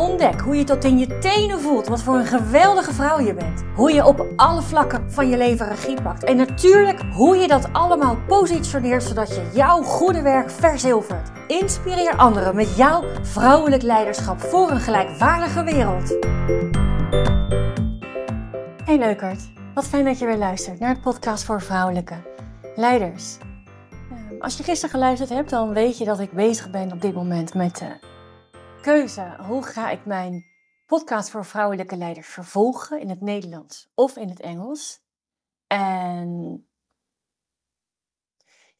Ontdek hoe je tot in je tenen voelt wat voor een geweldige vrouw je bent. Hoe je op alle vlakken van je leven regie pakt. En natuurlijk hoe je dat allemaal positioneert zodat je jouw goede werk verzilvert. Inspireer anderen met jouw vrouwelijk leiderschap voor een gelijkwaardige wereld. Hey leukert, wat fijn dat je weer luistert naar de podcast voor vrouwelijke leiders. Ehm, als je gisteren geluisterd hebt, dan weet je dat ik bezig ben op dit moment met de keuze. Hoe ga ik mijn podcast voor vrouwelijke leiders vervolgen in het Nederlands of in het Engels? En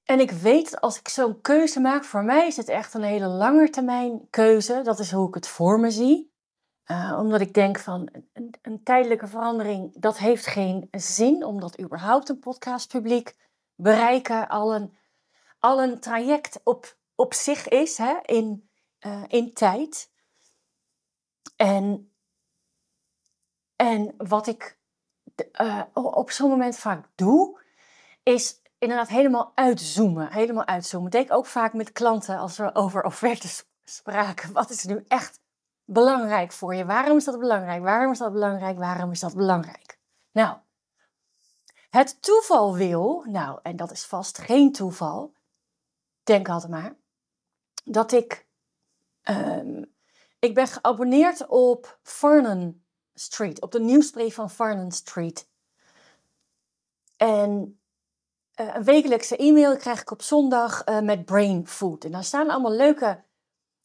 en ik weet als ik zo'n keuze maak, voor mij is het echt een hele lange termijn keuze. Dat is hoe ik het voor me zie. Uh, omdat ik denk van een, een, tijdelijke verandering, dat heeft geen zin, omdat überhaupt een podcastpubliek bereiken al een, al een traject op, op zich is hè, in, uh, in tijd. En, en wat ik uh, op zo'n moment vaak doe, is inderdaad helemaal uitzoomen. Helemaal uitzoomen. Ik ook vaak met klanten als we over offertes spraken. Wat is nu echt belangrijk voor je? Waarom is dat belangrijk? Waarom is dat belangrijk? Waarom is dat belangrijk? Nou, het toeval wil, nou, en dat is vast geen toeval, denk altijd maar, dat ik, um, ik ben geabonneerd op Farnan Street, op de nieuwsbrief van Farnan Street. En uh, een wekelijkse e-mail krijg ik op zondag uh, met Brain Food. En daar staan allemaal leuke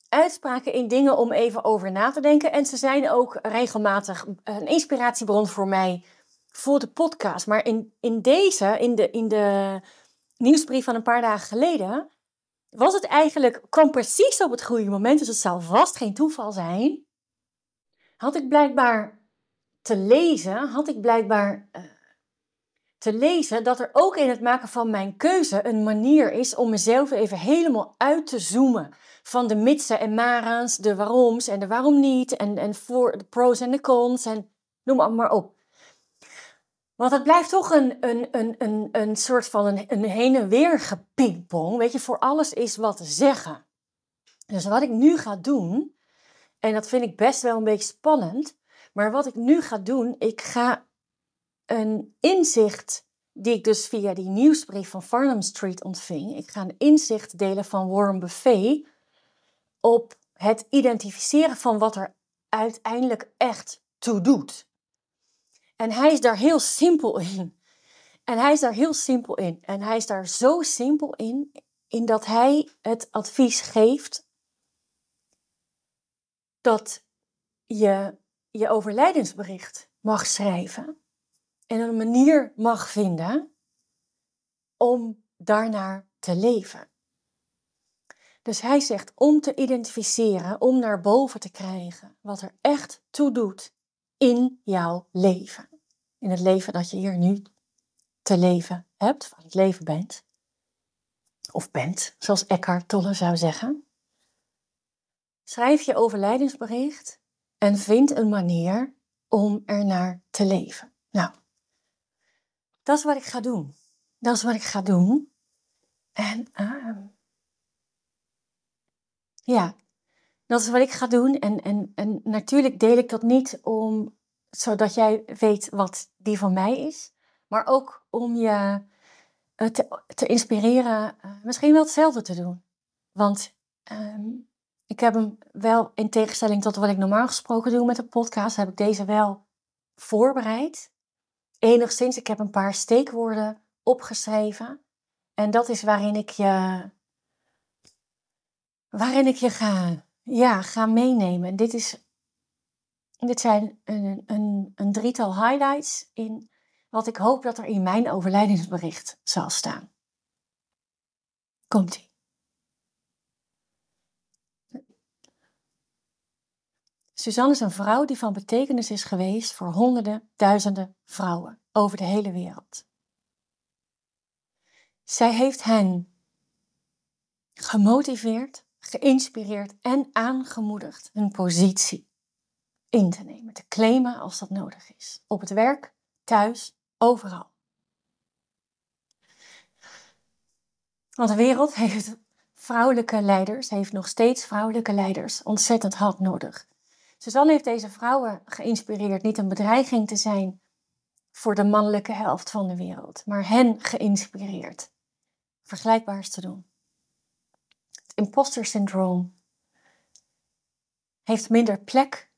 uitspraken in dingen om even over na te denken. En ze zijn ook regelmatig een inspiratiebron voor mij voor de podcast. Maar in, in deze, in de, in de nieuwsbrief van een paar dagen geleden, was het eigenlijk, kwam precies op het goede moment. Dus het zal vast geen toeval zijn. Had ik blijkbaar te lezen, had ik blijkbaar uh, te lezen dat er ook in het maken van mijn keuze een manier is om mezelf even helemaal uit te zoomen. Van de mitsen en mara's, de waaroms en de waarom niet, en, en voor de pros en de cons en noem maar op. Want het blijft toch een, een, een, een, een soort van een, een heen en weer gepingpong. Weet je, voor alles is wat te zeggen. Dus wat ik nu ga doen, en dat vind ik best wel een beetje spannend, maar wat ik nu ga doen, ik ga een inzicht die ik dus via die nieuwsbrief van Farnham Street ontving. Ik ga een inzicht delen van Warren Buffet op het identificeren van wat er uiteindelijk echt toe doet. En hij is daar heel simpel in. En hij is daar heel simpel in. En hij is daar zo simpel in, in dat hij het advies geeft dat je je overlijdensbericht mag schrijven en een manier mag vinden om daarnaar te leven. Dus hij zegt om te identificeren, om naar boven te krijgen wat er echt toe doet in jouw leven. In het leven dat je hier nu te leven hebt, van het leven bent. Of bent, zoals Eckhart Tolle zou zeggen. Schrijf je overlijdensbericht en vind een manier om er naar te leven. Nou, dat is wat ik ga doen. Dat is wat ik ga doen. En uh, ja, dat is wat ik ga doen. En, en, en natuurlijk deel ik dat niet om, zodat jij weet wat die van mij is. Maar ook om je uh, te, te, inspireren, uh, misschien wel hetzelfde te doen. Want um, ik heb hem wel, in tegenstelling tot wat ik normaal gesproken doe met de podcast, heb ik deze wel voorbereid enigszins. Ik heb een paar steekwoorden opgeschreven. En dat is waarin ik je, waarin ik je ga, ja, ga meenemen. Dit, is, dit zijn een, een, een drietal highlights in wat ik hoop dat er in mijn overlijdingsbericht zal staan. Komt-ie. Suzanne is een vrouw die van betekenis is geweest voor honderden, duizenden vrouwen over de hele wereld. Zij heeft hen gemotiveerd, geïnspireerd en aangemoedigd hun positie in te nemen, te claimen als dat nodig is. Op het werk, thuis, overal. Want de wereld heeft vrouwelijke leiders, heeft nog steeds vrouwelijke leiders ontzettend hard nodig. Suzanne heeft deze vrouwen geïnspireerd niet een bedreiging te zijn voor de mannelijke helft van de wereld, maar hen geïnspireerd vergelijkbaars te doen. Imposter syndroom heeft minder plek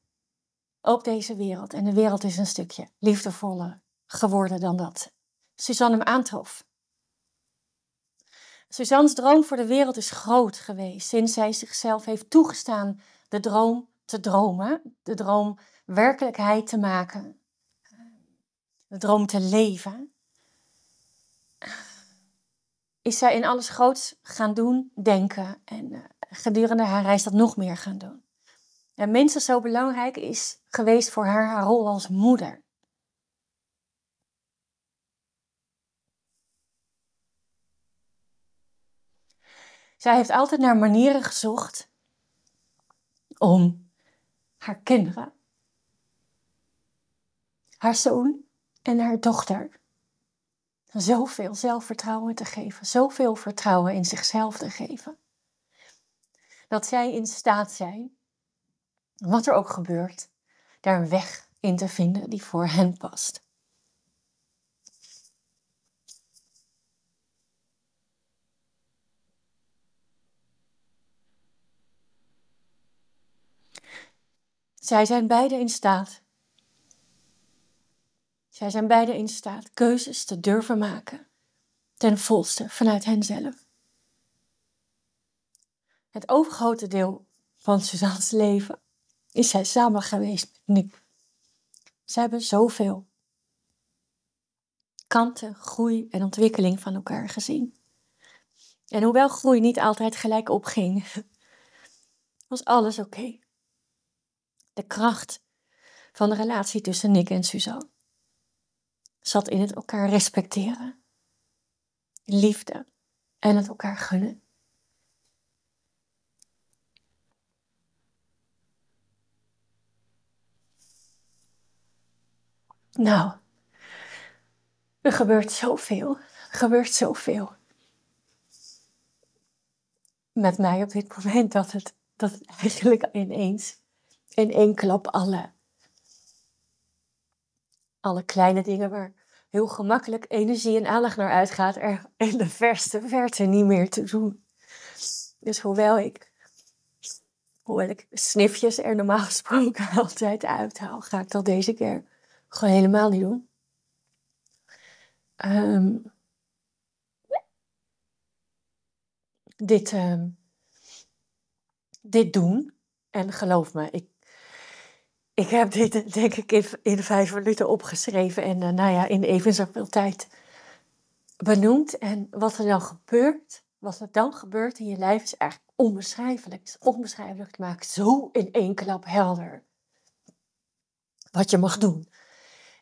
op deze wereld en de wereld is een stukje liefdevoller geworden dan dat Suzanne hem aantrof. Suzanne's droom voor de wereld is groot geweest sinds zij zichzelf heeft toegestaan de droom te dromen, de droom werkelijkheid te maken, de droom te leven. Is zij in alles groots gaan doen, denken en uh, gedurende haar reis dat nog meer gaan doen. En minstens zo belangrijk is geweest voor haar haar rol als moeder. Zij heeft altijd naar manieren gezocht om haar kinderen, haar zoon en haar dochter zoveel zelfvertrouwen te geven, zoveel vertrouwen in zichzelf te geven. Dat zij in staat zijn, wat er ook gebeurt, daar een weg in te vinden die voor hen past. Zij zijn beide in staat. Zij zijn beide in staat keuzes te durven maken, ten volste vanuit henzelf. Het overgrote deel van Suzanne's leven is zij samen geweest met Nick. Ze hebben zoveel kanten, groei en ontwikkeling van elkaar gezien. En hoewel groei niet altijd gelijk opging, was alles oké de kracht van de relatie tussen Nick en Suzanne zat in het elkaar respecteren, liefde en het elkaar gunnen. Nou, er gebeurt zoveel. Er gebeurt zoveel. Met mij op dit moment dat het, dat het eigenlijk ineens in één klap alle, alle kleine dingen waar heel gemakkelijk energie en aandacht naar uitgaat, er in de verste verte niet meer te doen. Dus hoewel ik, hoewel ik snifjes er normaal gesproken altijd uithaal, ga ik dat deze keer gewoon helemaal niet doen. Um, dit, um, dit doen. En geloof me, ik ik heb dit denk ik in, in vijf minuten opgeschreven en uh, nou ja, in even zoveel tijd benoemd. En wat er dan gebeurt, wat er dan gebeurt in je lijf is eigenlijk onbeschrijfelijk. Het is onbeschrijfelijk. Het maakt zo in één klap helder wat je mag doen.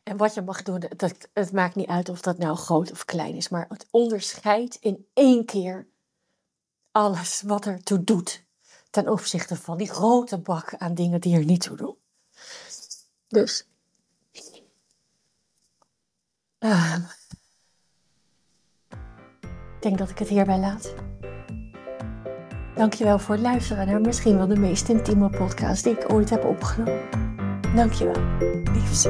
En wat je mag doen, dat, het maakt niet uit of dat nou groot of klein is, maar het onderscheidt in één keer alles wat er toe doet ten opzichte van die grote bak aan dingen die er niet toe doen. Dus. Uh, ik denk dat ik het hierbij laat. Dankjewel voor het luisteren naar misschien wel de meest intieme podcast die ik ooit heb opgenomen. Dankjewel. Liefst.